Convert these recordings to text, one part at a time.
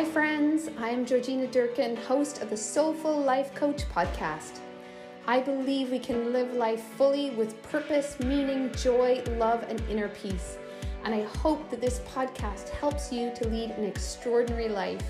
Hi, friends. I'm Georgina Durkin, host of the Soulful Life Coach podcast. I believe we can live life fully with purpose, meaning, joy, love, and inner peace. And I hope that this podcast helps you to lead an extraordinary life.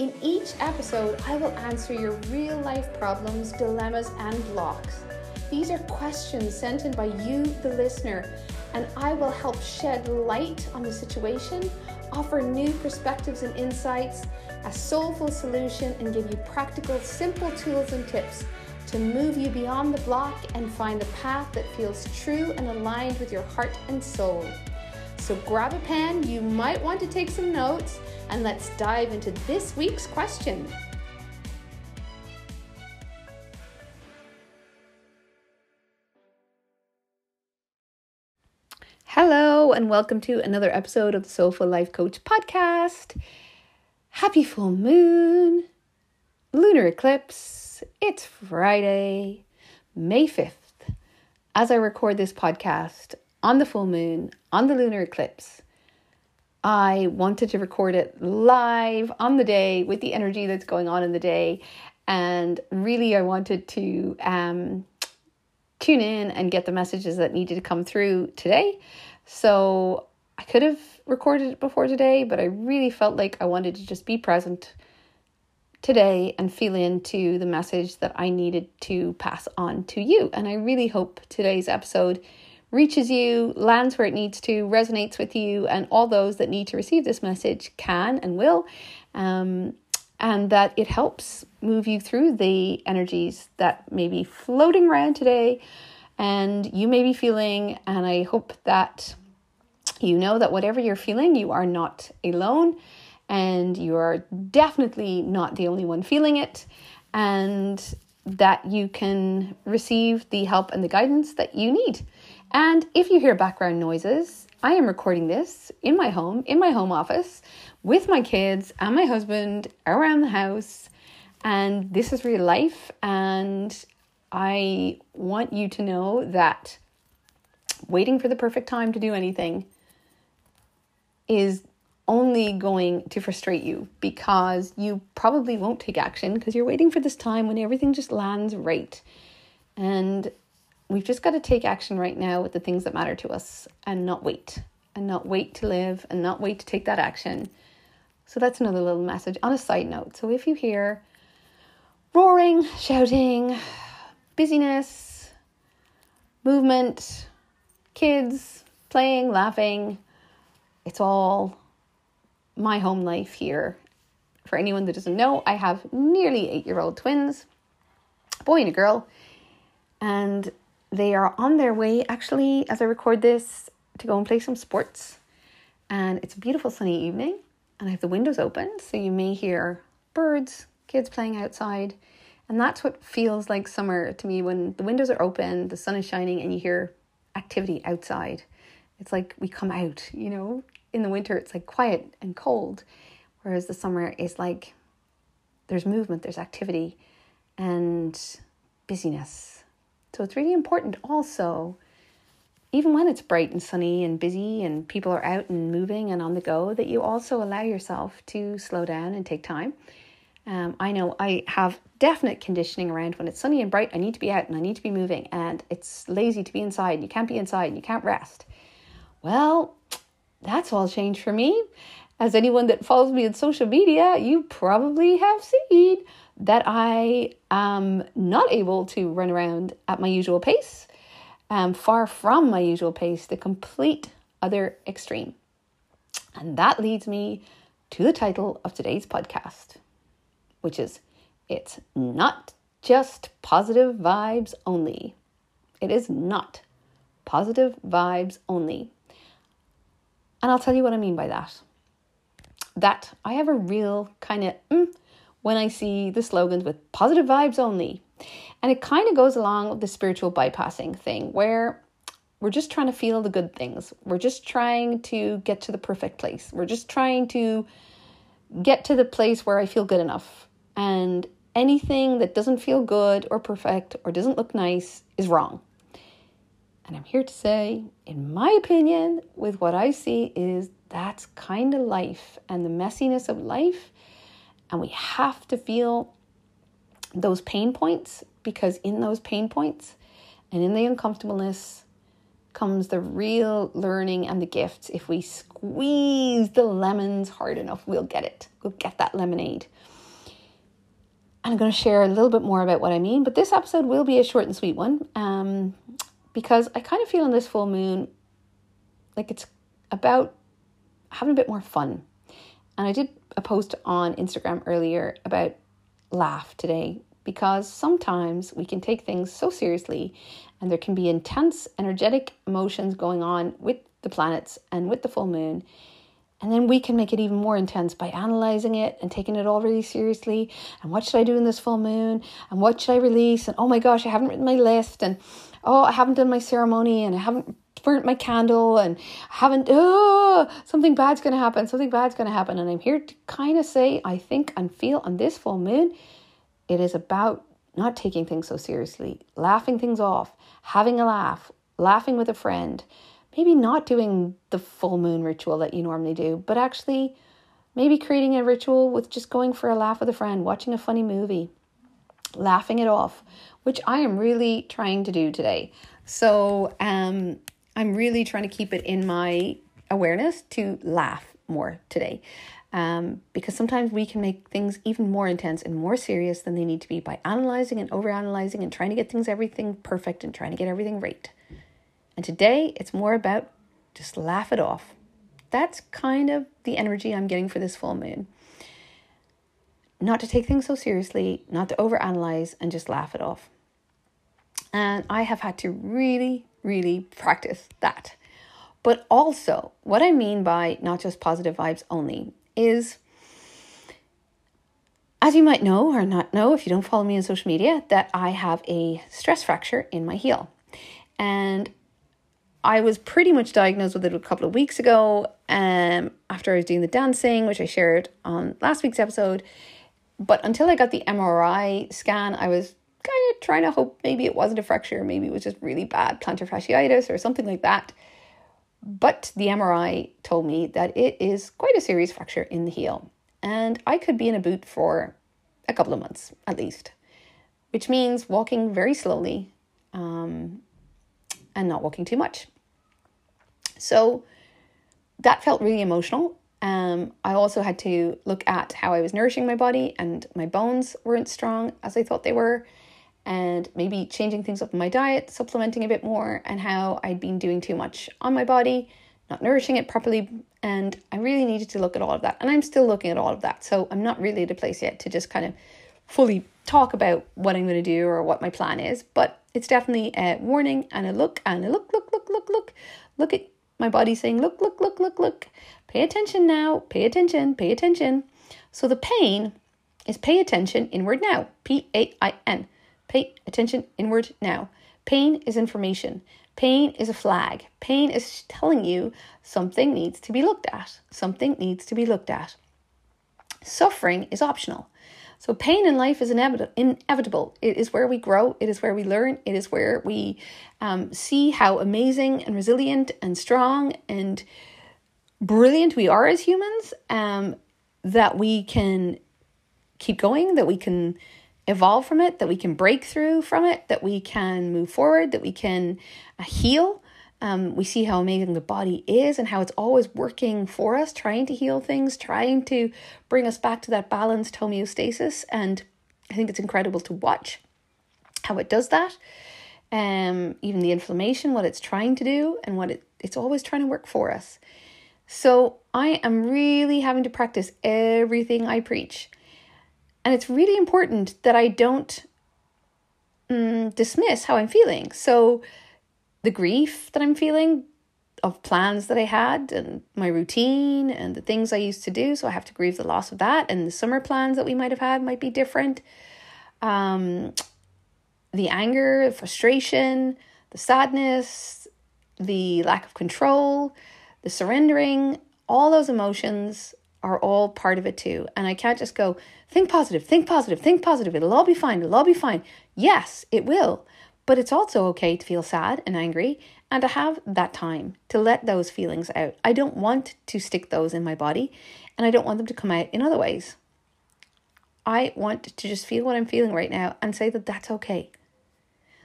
In each episode, I will answer your real life problems, dilemmas, and blocks. These are questions sent in by you, the listener, and I will help shed light on the situation, offer new perspectives and insights, a soulful solution, and give you practical, simple tools and tips to move you beyond the block and find the path that feels true and aligned with your heart and soul. So grab a pen, you might want to take some notes, and let's dive into this week's question. And welcome to another episode of the Soulful Life Coach podcast. Happy full moon, lunar eclipse. It's Friday, May 5th. As I record this podcast on the full moon, on the lunar eclipse, I wanted to record it live on the day with the energy that's going on in the day. And really, I wanted to um, tune in and get the messages that needed to come through today. So I could have recorded it before today, but I really felt like I wanted to just be present today and feel into the message that I needed to pass on to you. And I really hope today's episode reaches you, lands where it needs to, resonates with you, and all those that need to receive this message can and will. Um, and that it helps move you through the energies that may be floating around today and you may be feeling. And I hope that you know that whatever you're feeling, you are not alone and you are definitely not the only one feeling it. And that you can receive the help and the guidance that you need. And if you hear background noises, I am recording this in my home, in my home office, with my kids and my husband around the house. And this is real life. And I want you to know that waiting for the perfect time to do anything is only going to frustrate you because you probably won't take action because you're waiting for this time when everything just lands right. And we've just got to take action right now with the things that matter to us and not wait and not wait to live and not wait to take that action. So that's another little message on a side note. So if you hear roaring, shouting, busyness, movement, kids playing, laughing, it's all my home life here. For anyone that doesn't know, I have nearly eight year old twins, a boy and a girl, and they are on their way actually as I record this to go and play some sports. And it's a beautiful sunny evening, and I have the windows open, so you may hear birds, kids playing outside. And that's what feels like summer to me when the windows are open, the sun is shining, and you hear activity outside. It's like we come out, you know, in the winter it's like quiet and cold, whereas the summer is like there's movement, there's activity, and busyness. So it's really important also, even when it's bright and sunny and busy and people are out and moving and on the go, that you also allow yourself to slow down and take time. Um, I know I have definite conditioning around when it's sunny and bright, I need to be out and I need to be moving, and it's lazy to be inside. You can't be inside and you can't rest. Well, that's all changed for me. As anyone that follows me on social media, you probably have seen that I am not able to run around at my usual pace. I'm far from my usual pace, the complete other extreme. And that leads me to the title of today's podcast, which is It's Not Just Positive Vibes Only. It is not positive vibes only. And I'll tell you what I mean by that. That I have a real kind of mm, when I see the slogans with positive vibes only. And it kind of goes along with the spiritual bypassing thing where we're just trying to feel the good things. We're just trying to get to the perfect place. We're just trying to get to the place where I feel good enough. And anything that doesn't feel good or perfect or doesn't look nice is wrong. And I'm here to say, in my opinion, with what I see, is That's kind of life and the messiness of life. And we have to feel those pain points because in those pain points and in the uncomfortableness comes the real learning and the gifts. If we squeeze the lemons hard enough, we'll get it. We'll get that lemonade. And I'm going to share a little bit more about what I mean, but this episode will be a short and sweet one um, because I kind of feel in this full moon like it's about having a bit more fun. And I did a post on Instagram earlier about laugh today because sometimes we can take things so seriously and there can be intense energetic emotions going on with the planets and with the full moon. And then we can make it even more intense by analyzing it and taking it all really seriously. And what should I do in this full moon? And what should I release? And oh my gosh, I haven't written my list. And oh, I haven't done my ceremony and I haven't burnt my candle and I haven't, oh, something bad's going to happen. Something bad's going to happen. And I'm here to kind of say, I think and feel on this full moon, it is about not taking things so seriously, laughing things off, having a laugh, laughing with a friend, maybe not doing the full moon ritual that you normally do, but actually maybe creating a ritual with just going for a laugh with a friend, watching a funny movie, laughing it off, which I am really trying to do today. So um, I'm really trying to keep it in my awareness to laugh more today um, because sometimes we can make things even more intense and more serious than they need to be by analyzing and overanalyzing and trying to get things everything perfect and trying to get everything right. And today it's more about just laugh it off. That's kind of the energy I'm getting for this full moon. Not to take things so seriously, not to overanalyze and just laugh it off. And I have had to really, really practice that. But also, what I mean by not just positive vibes only is, as you might know or not know if you don't follow me on social media, that I have a stress fracture in my heel. And I was pretty much diagnosed with it a couple of weeks ago um, after I was doing the dancing, which I shared on last week's episode. But until I got the MRI scan, I was kind of trying to hope maybe it wasn't a fracture, maybe it was just really bad plantar fasciitis or something like that. But the MRI told me that it is quite a serious fracture in the heel, and I could be in a boot for a couple of months at least, which means walking very slowly um, and not walking too much. So that felt really emotional. Um, I also had to look at how I was nourishing my body, and my bones weren't strong as I thought they were and maybe changing things up in my diet, supplementing a bit more, and how I'd been doing too much on my body, not nourishing it properly. And I really needed to look at all of that. And I'm still looking at all of that. So I'm not really at a place yet to just kind of fully talk about what I'm going to do or what my plan is. But it's definitely a warning and a look and a look, look, look, look, look. Look at my body saying, look, look, look, look, look. Pay attention now. Pay attention. Pay attention. So the pain is pay attention inward now. P A I N. Pay attention inward now. Pain is information. Pain is a flag. Pain is telling you something needs to be looked at. Something needs to be looked at. Suffering is optional. So, pain in life is inevitable. It is where we grow, it is where we learn, it is where we um, see how amazing and resilient and strong and brilliant we are as humans, um, that we can keep going, that we can evolve from it, that we can break through from it, that we can move forward, that we can uh, heal. Um, we see how amazing the body is and how it's always working for us, trying to heal things, trying to bring us back to that balanced homeostasis. And I think it's incredible to watch how it does that. Um, even the inflammation, what it's trying to do, and what it, it's always trying to work for us. So I am really having to practice everything I preach. And it's really important that I don't mm, dismiss how I'm feeling. So, the grief that I'm feeling of plans that I had and my routine and the things I used to do. So, I have to grieve the loss of that. And the summer plans that we might have had might be different. Um, the anger, the frustration, the sadness, the lack of control, the surrendering, all those emotions are all part of it too. And I can't just go, think positive, think positive, think positive. It'll all be fine. It'll all be fine. Yes, it will. But it's also okay to feel sad and angry and to have that time to let those feelings out. I don't want to stick those in my body and I don't want them to come out in other ways. I want to just feel what I'm feeling right now and say that that's okay.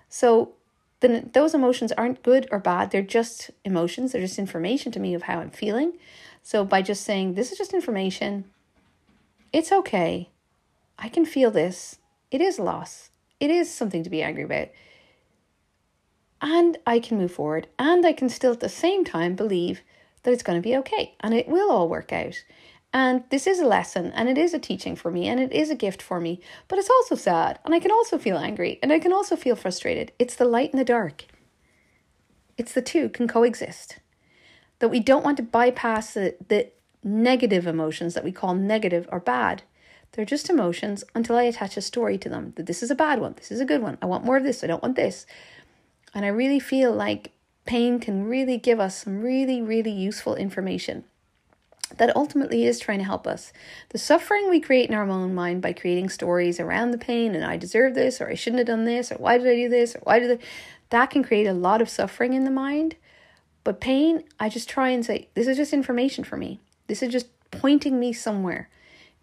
So then those emotions aren't good or bad. They're just emotions. They're just information to me of how I'm feeling. So by just saying, this is just information, it's okay. I can feel this. It is loss. It is something to be angry about and I can move forward and I can still at the same time believe that it's going to be okay and it will all work out. And this is a lesson and it is a teaching for me and it is a gift for me, but it's also sad and I can also feel angry and I can also feel frustrated. It's the light and the dark. It's the two can coexist. That we don't want to bypass the, the negative emotions that we call negative or bad. They're just emotions until I attach a story to them. That this is a bad one, this is a good one. I want more of this, I don't want this. And I really feel like pain can really give us some really, really useful information that ultimately is trying to help us. The suffering we create in our own mind by creating stories around the pain and I deserve this or I shouldn't have done this or why did I do this or why did I, that can create a lot of suffering in the mind. But pain, I just try and say, this is just information for me. This is just pointing me somewhere.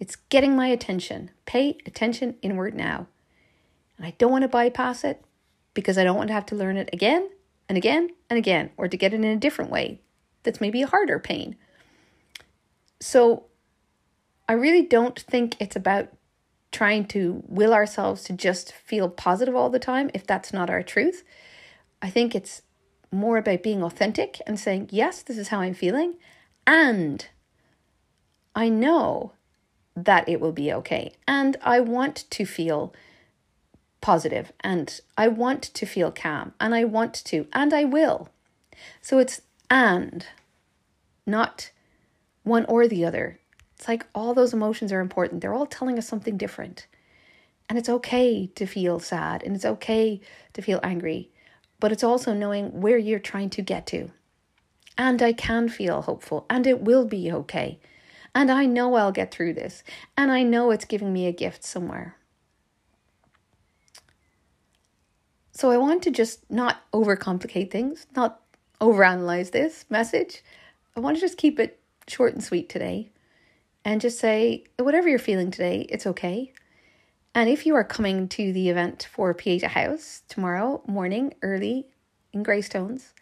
It's getting my attention. Pay attention inward now. And I don't want to bypass it, because I don't want to have to learn it again and again and again, or to get it in a different way that's maybe a harder pain. So I really don't think it's about trying to will ourselves to just feel positive all the time if that's not our truth. I think it's more about being authentic and saying, yes, this is how I'm feeling. And I know that it will be okay. And I want to feel positive and I want to feel calm and I want to and I will. So it's and, not one or the other. It's like all those emotions are important. They're all telling us something different. And it's okay to feel sad and it's okay to feel angry, but it's also knowing where you're trying to get to. And I can feel hopeful and it will be okay. And I know I'll get through this. And I know it's giving me a gift somewhere. So I want to just not overcomplicate things, not overanalyze this message. I want to just keep it short and sweet today and just say whatever you're feeling today, it's okay. And if you are coming to the event for Pieta House tomorrow morning, early in Greystones,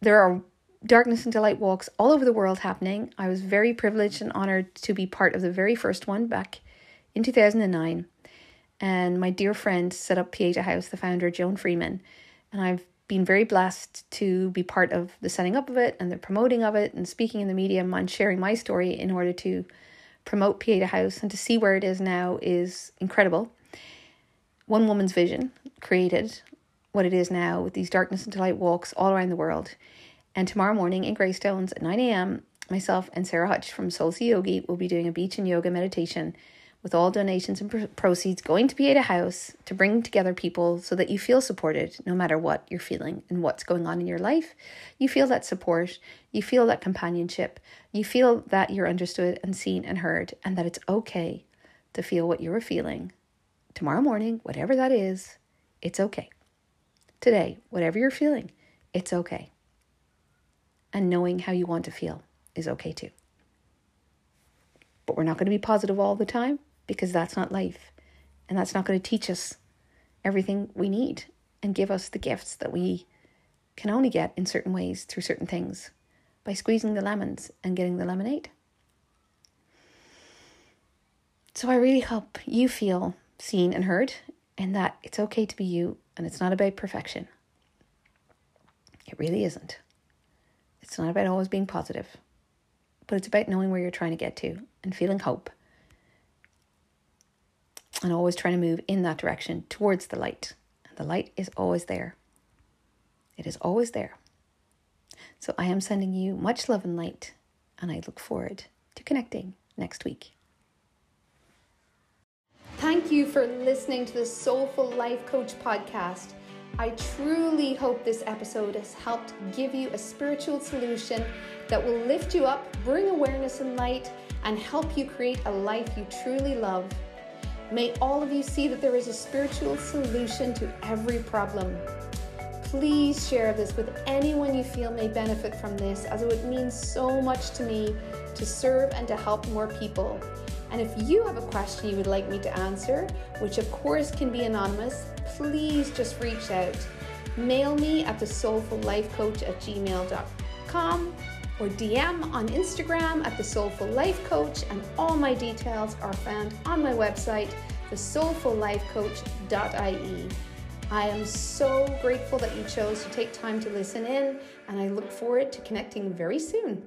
there are darkness and delight walks all over the world happening. I was very privileged and honored to be part of the very first one back in 2009 and my dear friend set up Pieta House, the founder, Joan Freeman. And I've been very blessed to be part of the setting up of it and the promoting of it and speaking in the medium and sharing my story in order to promote Pieta House and to see where it is now is incredible. One woman's vision created what it is now with these darkness and delight walks all around the world. And tomorrow morning in Greystones at 9 a.m., myself and Sarah Hutch from Soul Yogi will be doing a beach and yoga meditation with all donations and proceeds going to Pieta House to bring together people so that you feel supported no matter what you're feeling and what's going on in your life. You feel that support, you feel that companionship, you feel that you're understood and seen and heard, and that it's okay to feel what you're feeling. Tomorrow morning, whatever that is, it's okay. Today, whatever you're feeling, it's okay. And knowing how you want to feel is okay too. But we're not going to be positive all the time because that's not life. And that's not going to teach us everything we need and give us the gifts that we can only get in certain ways through certain things by squeezing the lemons and getting the lemonade. So I really hope you feel seen and heard and that it's okay to be you and it's not about perfection. It really isn't. It's not about always being positive, but it's about knowing where you're trying to get to and feeling hope and always trying to move in that direction towards the light. And the light is always there. It is always there. So I am sending you much love and light, and I look forward to connecting next week. Thank you for listening to the Soulful Life Coach podcast. I truly hope this episode has helped give you a spiritual solution that will lift you up, bring awareness and light, and help you create a life you truly love. May all of you see that there is a spiritual solution to every problem. Please share this with anyone you feel may benefit from this, as it would mean so much to me to serve and to help more people. And if you have a question you would like me to answer, which of course can be anonymous, please just reach out. Mail me at the soulful life coach at gmail.com or DM on Instagram at the Soulful Life Coach, and all my details are found on my website, thesoulfullifecoach.ie. I am so grateful that you chose to take time to listen in, and I look forward to connecting very soon.